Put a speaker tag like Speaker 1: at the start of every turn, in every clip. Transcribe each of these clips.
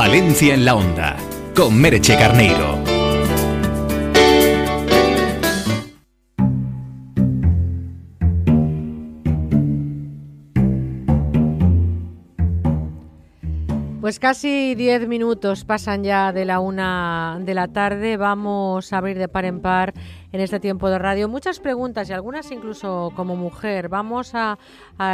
Speaker 1: Valencia en la Onda, con Mereche Carneiro.
Speaker 2: Pues casi diez minutos pasan ya de la una de la tarde. Vamos a abrir de par en par en este tiempo de radio. Muchas preguntas y algunas incluso como mujer. Vamos a,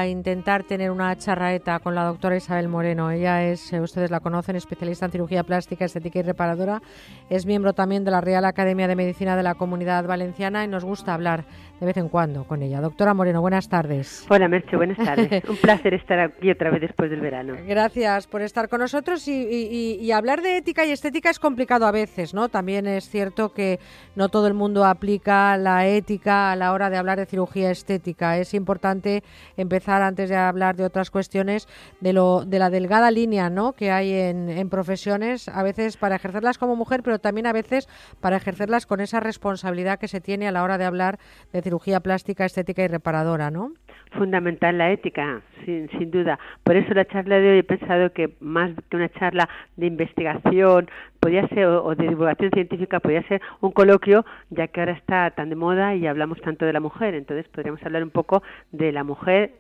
Speaker 2: intentar tener una charraeta con la doctora Isabel Moreno. Ella es, eh, ustedes la conocen, especialista en cirugía plástica, estética y reparadora. Es miembro también de la Real Academia de Medicina de la Comunidad Valenciana y nos gusta hablar de vez en cuando con ella. Doctora Moreno, buenas tardes.
Speaker 3: Hola Merche, buenas tardes. Un placer estar aquí otra vez después del verano.
Speaker 2: Gracias por estar con nosotros y, y hablar de ética y estética es complicado a veces, ¿no? También es cierto que no todo el mundo aplica la ética a la hora de hablar de cirugía estética. Es importante empezar antes de hablar de otras cuestiones de lo de la delgada línea, ¿no? que hay en, en profesiones a veces para ejercerlas como mujer, pero también a veces para ejercerlas con esa responsabilidad que se tiene a la hora de hablar de cirugía plástica, estética y reparadora, ¿no?
Speaker 3: Fundamental la ética, sin, sin duda. Por eso la charla de hoy he pensado que más que una charla de investigación, podría ser, o, de divulgación científica, podría ser un coloquio, ya que ahora está tan de moda y hablamos tanto de la mujer. Entonces podríamos hablar un poco de la mujer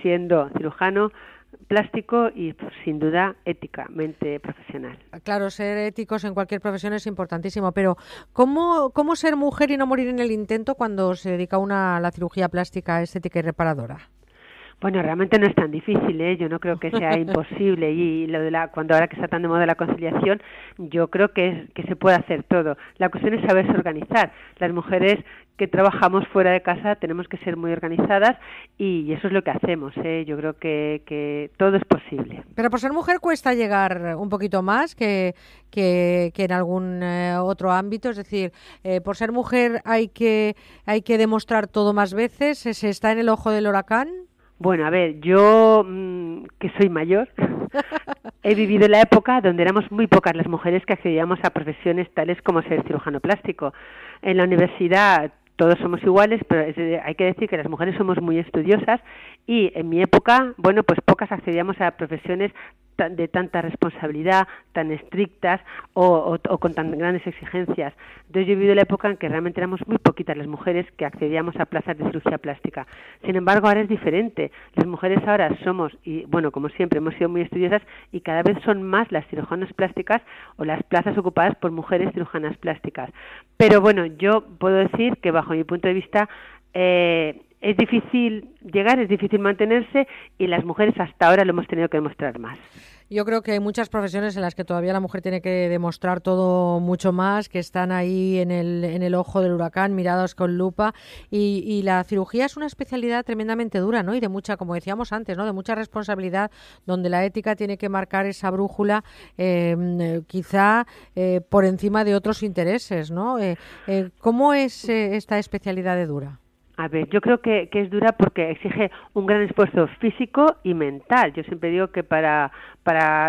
Speaker 3: siendo cirujano, plástico y sin duda éticamente profesional.
Speaker 2: Claro, ser éticos en cualquier profesión es importantísimo, pero ¿cómo, cómo ser mujer y no morir en el intento cuando se dedica una a la cirugía plástica, estética y reparadora?
Speaker 3: Bueno, realmente no es tan difícil, ¿eh? yo no creo que sea imposible y lo de la, cuando ahora que está tan de moda la conciliación, yo creo que, es, que se puede hacer todo. La cuestión es saberse organizar. Las mujeres que trabajamos fuera de casa tenemos que ser muy organizadas y eso es lo que hacemos. ¿eh? Yo creo que, que todo es posible.
Speaker 2: Pero por ser mujer cuesta llegar un poquito más que, que, en algún eh, otro ámbito. Es decir, eh, por ser mujer hay que, hay que demostrar todo más veces. ¿Se está en el ojo del huracán?
Speaker 3: Bueno, a ver, yo mm, que soy mayor, he vivido la época donde éramos muy pocas las mujeres que accedíamos a profesiones tales como ser cirujano plástico. En la universidad todos somos iguales, pero hay que decir que las mujeres somos muy estudiosas y en mi época, bueno, pues pocas accedíamos a profesiones de tanta responsabilidad, tan estrictas o, con tan grandes exigencias. Entonces yo he vivido la época en que realmente éramos muy poquitas las mujeres que accedíamos a plazas de cirugía plástica. Sin embargo, ahora es diferente. Las mujeres ahora somos, y bueno, como siempre, hemos sido muy estudiosas y cada vez son más las cirujanas plásticas o las plazas ocupadas por mujeres cirujanas plásticas. Pero bueno, yo puedo decir que bajo mi punto de vista, eh, es difícil llegar, es difícil mantenerse y las mujeres hasta ahora lo hemos tenido que demostrar más.
Speaker 2: Yo creo que hay muchas profesiones en las que todavía la mujer tiene que demostrar todo mucho más, que están ahí en el, en el ojo del huracán, mirados con lupa. Y, la cirugía es una especialidad tremendamente dura, ¿no? Y de mucha, como decíamos antes, ¿no? De mucha responsabilidad, donde la ética tiene que marcar esa brújula, eh, quizá eh, por encima de otros intereses, ¿no? Eh, ¿Cómo es esta especialidad de dura?
Speaker 3: A ver, yo creo que, que, es dura porque exige un gran esfuerzo físico y mental. Yo siempre digo que para,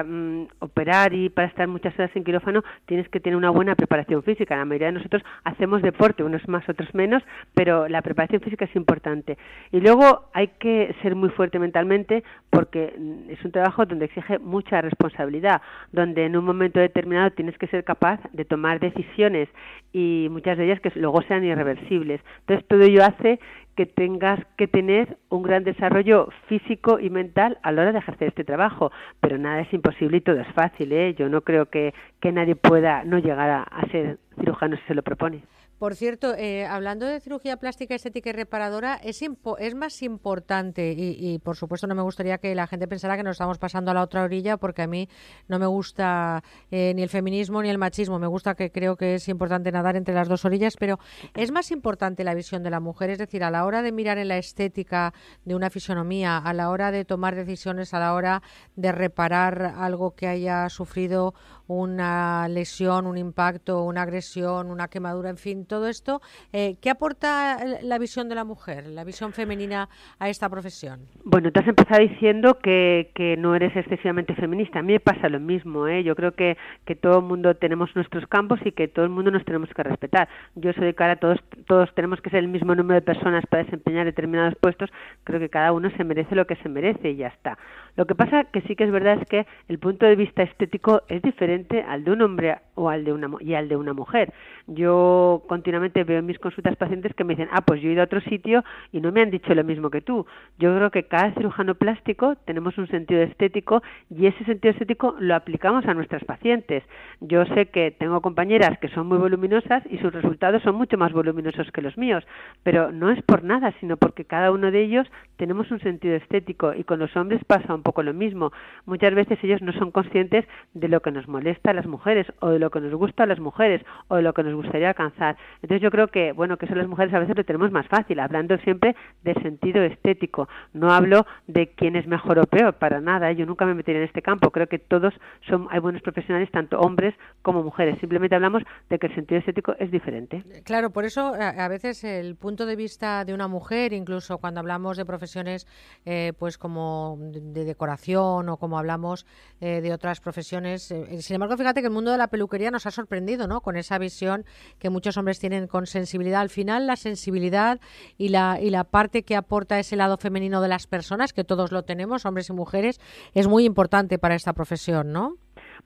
Speaker 3: mm, operar y para estar muchas horas en quirófano tienes que tener una buena preparación física. La mayoría de nosotros hacemos deporte, unos más, otros menos, pero la preparación física es importante. Y luego hay que ser muy fuerte mentalmente porque mm, es un trabajo donde exige mucha responsabilidad, donde en un momento determinado tienes que ser capaz de tomar decisiones y muchas de ellas que luego sean irreversibles. Entonces todo ello hace que tengas que tener un gran desarrollo físico y mental a la hora de ejercer este trabajo. Pero nada es imposible y todo es fácil. ¿eh? Yo no creo que, que nadie pueda no llegar a, a ser cirujano si se lo propone.
Speaker 2: Por cierto, eh, hablando de cirugía plástica, estética y reparadora, es, es más importante, y, por supuesto no me gustaría que la gente pensara que nos estamos pasando a la otra orilla, porque a mí no me gusta eh, ni el feminismo ni el machismo, me gusta que creo que es importante nadar entre las dos orillas, pero es más importante la visión de la mujer, es decir, a la hora de mirar en la estética de una fisonomía, a la hora de tomar decisiones, a la hora de reparar algo que haya sufrido una lesión, un impacto, una agresión, una quemadura, en fin, todo esto. Eh, ¿Qué aporta la visión de la mujer, la visión femenina a esta profesión?
Speaker 3: Bueno, tú has empezado diciendo que, que no eres excesivamente feminista. A mí me pasa lo mismo. ¿eh? Yo creo que, que todo el mundo tenemos nuestros campos y que todo el mundo nos tenemos que respetar. Yo soy de cara a todos, todos tenemos que ser el mismo número de personas para desempeñar determinados puestos. Creo que cada uno se merece lo que se merece y ya está. Lo que pasa que sí que es verdad es que el punto de vista estético es diferente al de un hombre o al de una y al de una mujer. Yo continuamente veo en mis consultas pacientes que me dicen, ah, pues yo he ido a otro sitio y no me han dicho lo mismo que tú. Yo creo que cada cirujano plástico tenemos un sentido estético y ese sentido estético lo aplicamos a nuestras pacientes. Yo sé que tengo compañeras que son muy voluminosas y sus resultados son mucho más voluminosos que los míos, pero no es por nada, sino porque cada uno de ellos tenemos un sentido estético y con los hombres pasa un poco lo mismo. Muchas veces ellos no son conscientes de lo que nos molesta a las mujeres o de lo que nos gusta a las mujeres o de lo que nos gustaría alcanzar. Entonces yo creo que, bueno, que eso las mujeres a veces lo tenemos más fácil, hablando siempre de sentido estético. No hablo de quién es mejor o peor, para nada. Yo nunca me metería en este campo. Creo que todos son, hay buenos profesionales, tanto hombres como mujeres. Simplemente hablamos de que el sentido estético es diferente.
Speaker 2: Claro, por eso a, veces el punto de vista de una mujer, incluso cuando hablamos de profesiones eh, pues como de decoración o como hablamos eh, de otras profesiones. Eh, sin embargo, fíjate que el mundo de la peluquería nos ha sorprendido, ¿no? Con esa visión que muchos hombres tienen con sensibilidad. Al final, la sensibilidad y la, y la parte que aporta ese lado femenino de las personas, que todos lo tenemos, hombres y mujeres, es muy importante para esta profesión, ¿no?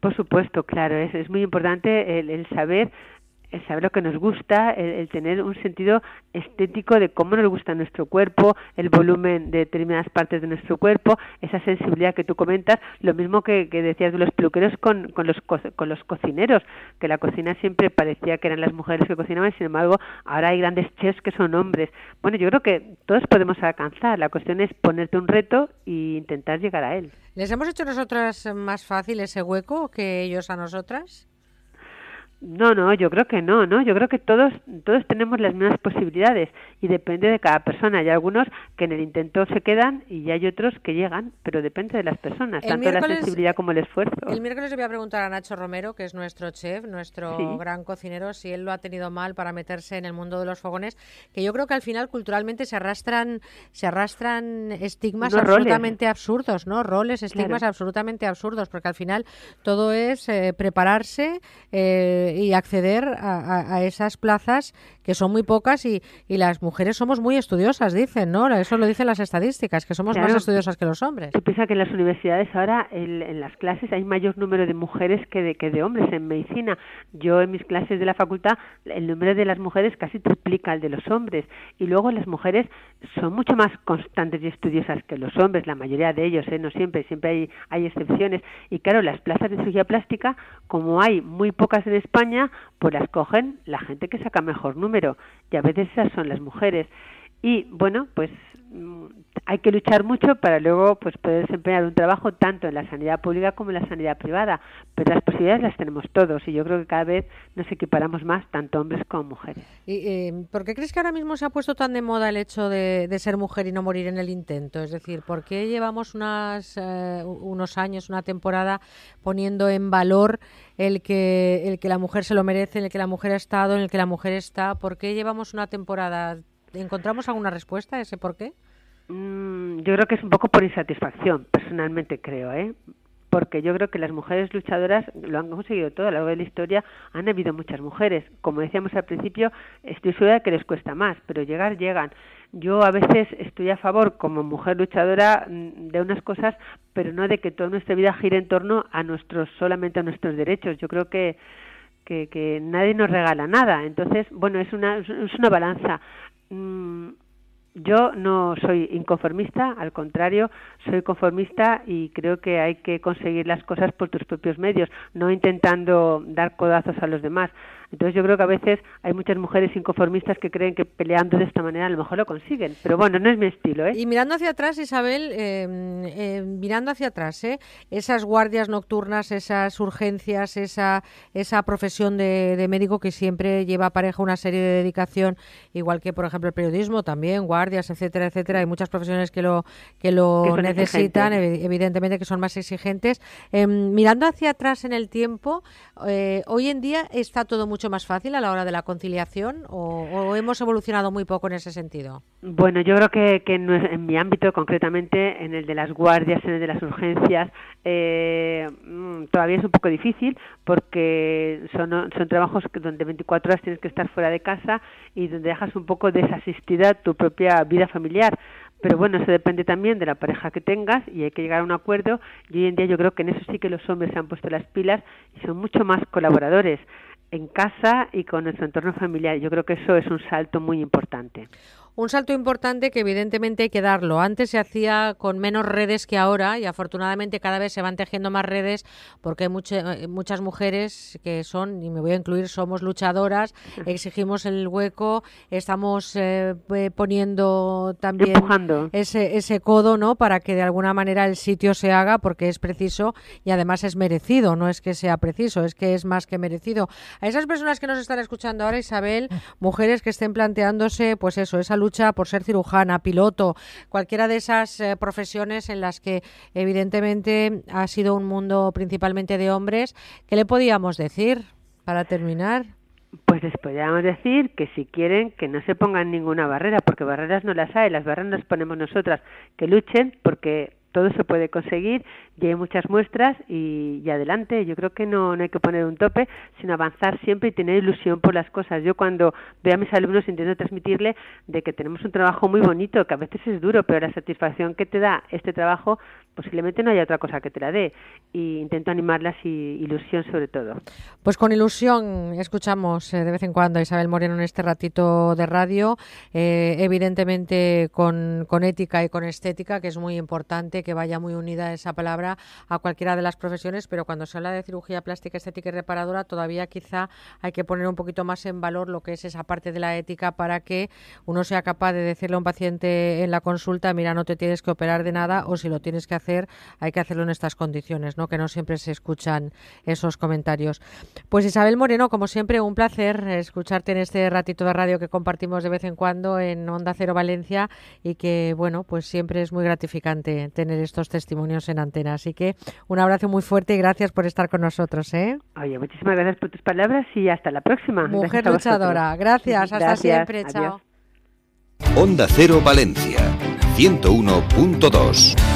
Speaker 3: Por supuesto, claro, es, es muy importante el, el saber el saber lo que nos gusta, el, tener un sentido estético de cómo nos gusta nuestro cuerpo, el volumen de determinadas partes de nuestro cuerpo, esa sensibilidad que tú comentas, lo mismo que, decías de los peluqueros con, con, los, con los cocineros, que la cocina siempre parecía que eran las mujeres que cocinaban, sin embargo, ahora hay grandes chefs que son hombres. Bueno, yo creo que todos podemos alcanzar, la cuestión es ponerte un reto e intentar llegar a él.
Speaker 2: ¿Les hemos hecho nosotras más fácil ese hueco que ellos a nosotras?
Speaker 3: No, no, yo creo que no, ¿no? Yo creo que todos todos tenemos las mismas posibilidades y depende de cada persona. Hay algunos que en el intento se quedan y hay otros que llegan, pero depende de las personas, tanto la sensibilidad como el esfuerzo.
Speaker 2: El miércoles le voy a preguntar a Nacho Romero, que es nuestro chef, nuestro gran cocinero, si él lo ha tenido mal para meterse en el mundo de los fogones, que yo creo que al final culturalmente se arrastran se arrastran estigmas absolutamente absurdos, ¿no? Roles, estigmas absolutamente absurdos, porque al final todo es eh, prepararse eh, y acceder a, esas plazas que son muy pocas y, y, las mujeres somos muy estudiosas, dicen, ¿no? Eso lo dicen las estadísticas, que somos más estudiosas que los hombres.
Speaker 3: Tú piensas que en las universidades ahora, en, las clases, hay mayor número de mujeres que de, que de hombres en medicina. Yo en mis clases de la facultad, el número de las mujeres casi triplica el de los hombres. Y luego las mujeres son mucho más constantes y estudiosas que los hombres, la mayoría de ellos, ¿eh? no siempre, siempre hay, hay excepciones. Y claro, las plazas de cirugía plástica, como hay muy pocas en España, España, pues las cogen la gente que saca mejor número y a veces esas son las mujeres. Y bueno, pues hay que luchar mucho para luego pues poder desempeñar un trabajo tanto en la sanidad pública como en la sanidad privada, pero las posibilidades las tenemos todos y yo creo que cada vez nos equiparamos más tanto hombres como mujeres.
Speaker 2: ¿Y eh, por qué crees que ahora mismo se ha puesto tan de moda el hecho de, ser mujer y no morir en el intento? Es decir, ¿por qué llevamos unas, eh, unos años, una temporada poniendo en valor el que, el que la mujer se lo merece, en el que la mujer ha estado, en el que la mujer está? ¿Por qué llevamos una temporada? ¿Encontramos alguna respuesta a ese por qué?
Speaker 3: Mm, yo creo que es un poco por insatisfacción, personalmente creo, ¿eh? porque yo creo que las mujeres luchadoras lo han conseguido todo. A lo largo de la historia han habido muchas mujeres. Como decíamos al principio, estoy segura de que les cuesta más, pero llegar, llegan. Yo a veces estoy a favor, como mujer luchadora, mm, de unas cosas, pero no de que toda nuestra vida gire en torno a nuestros, solamente a nuestros derechos. Yo creo que, que, que nadie nos regala nada. Entonces, bueno, es una, es una balanza. Mm, yo no soy inconformista, al contrario, soy conformista y creo que hay que conseguir las cosas por tus propios medios, no intentando dar codazos a los demás. Entonces yo creo que a veces hay muchas mujeres inconformistas que creen que peleando de esta manera a lo mejor lo consiguen, pero bueno, no es mi estilo. ¿eh?
Speaker 2: Y mirando hacia atrás, Isabel, em, em, mirando hacia atrás, ¿eh? esas guardias nocturnas, esas urgencias, esa, esa profesión de, médico que siempre lleva pareja una serie de dedicación, igual que por ejemplo el periodismo también, guardia guardias, etcétera, etcétera. Hay muchas profesiones que lo que lo necesitan, evidentemente que son más exigentes. Em, mirando hacia atrás en el tiempo, eh, hoy en día está todo mucho más fácil a la hora de la conciliación o, hemos evolucionado muy poco en ese sentido.
Speaker 3: Bueno, yo creo que, en, mi ámbito, concretamente en el de las guardias, en el de las urgencias, eh, mm, todavía es un poco difícil porque son, son trabajos donde 24 horas tienes que estar fuera de casa y donde dejas un poco desasistida tu propia vida familiar. Pero bueno, eso depende también de la pareja que tengas y hay que llegar a un acuerdo. Y hoy en día yo creo que en eso sí que los hombres se han puesto las pilas y son mucho más colaboradores en casa y con nuestro entorno familiar. Yo creo que eso es un salto muy importante.
Speaker 2: Un salto importante que evidentemente hay que darlo. Antes se hacía con menos redes que ahora y afortunadamente cada vez se van tejiendo más redes porque hay eh, muchas mujeres que son, y me voy a incluir, somos luchadoras, exigimos el hueco, estamos eh, eh, poniendo también ese, ese codo ¿no? para que de alguna manera el sitio se haga porque es preciso y además es merecido, no es que sea preciso, es que es más que merecido. A esas personas que nos están escuchando ahora, Isabel, mujeres que estén planteándose pues eso, esa lucha lucha por ser cirujana, piloto, cualquiera de esas eh, profesiones en las que evidentemente ha sido un mundo principalmente de hombres. ¿Qué le podíamos decir para terminar?
Speaker 3: Pues les podríamos decir que si quieren que no se pongan ninguna barrera, porque barreras no las hay, las barreras las ponemos nosotras, que luchen porque todo se puede conseguir y hay muchas muestras y, adelante. Yo creo que no, hay que poner un tope, sino avanzar siempre y tener ilusión por las cosas. Yo cuando veo a mis alumnos intento transmitirle de que tenemos un trabajo muy bonito, que a veces es duro, pero la satisfacción que te da este trabajo posiblemente no haya otra cosa que te la dé. Y intento animarlas y ilusión sobre todo.
Speaker 2: Pues con ilusión escuchamos eh, de vez en cuando a Isabel Moreno en este ratito de radio, eh, evidentemente con ética y con estética, que es muy importante que vaya muy unida esa palabra a cualquiera de las profesiones, pero cuando se habla de cirugía plástica, estética y reparadora, todavía quizá hay que poner un poquito más en valor lo que es esa parte de la ética para que uno sea capaz de decirle a un paciente en la consulta, mira, no te tienes que operar de nada o si lo tienes que hacer, hay que hacerlo en estas condiciones, ¿no? que no siempre se escuchan esos comentarios. Pues Isabel Moreno, como siempre, un placer escucharte en este ratito de radio que compartimos de vez en cuando en Onda Cero Valencia y que, bueno, pues siempre es muy gratificante tener estos testimonios en antena. Así que un abrazo muy fuerte y gracias por estar con nosotros. ¿eh?
Speaker 3: Oye, muchísimas gracias por tus palabras y hasta la próxima.
Speaker 2: Mujer luchadora. Gracias, hasta siempre. Chao.
Speaker 1: Onda Cero Valencia, 101.2.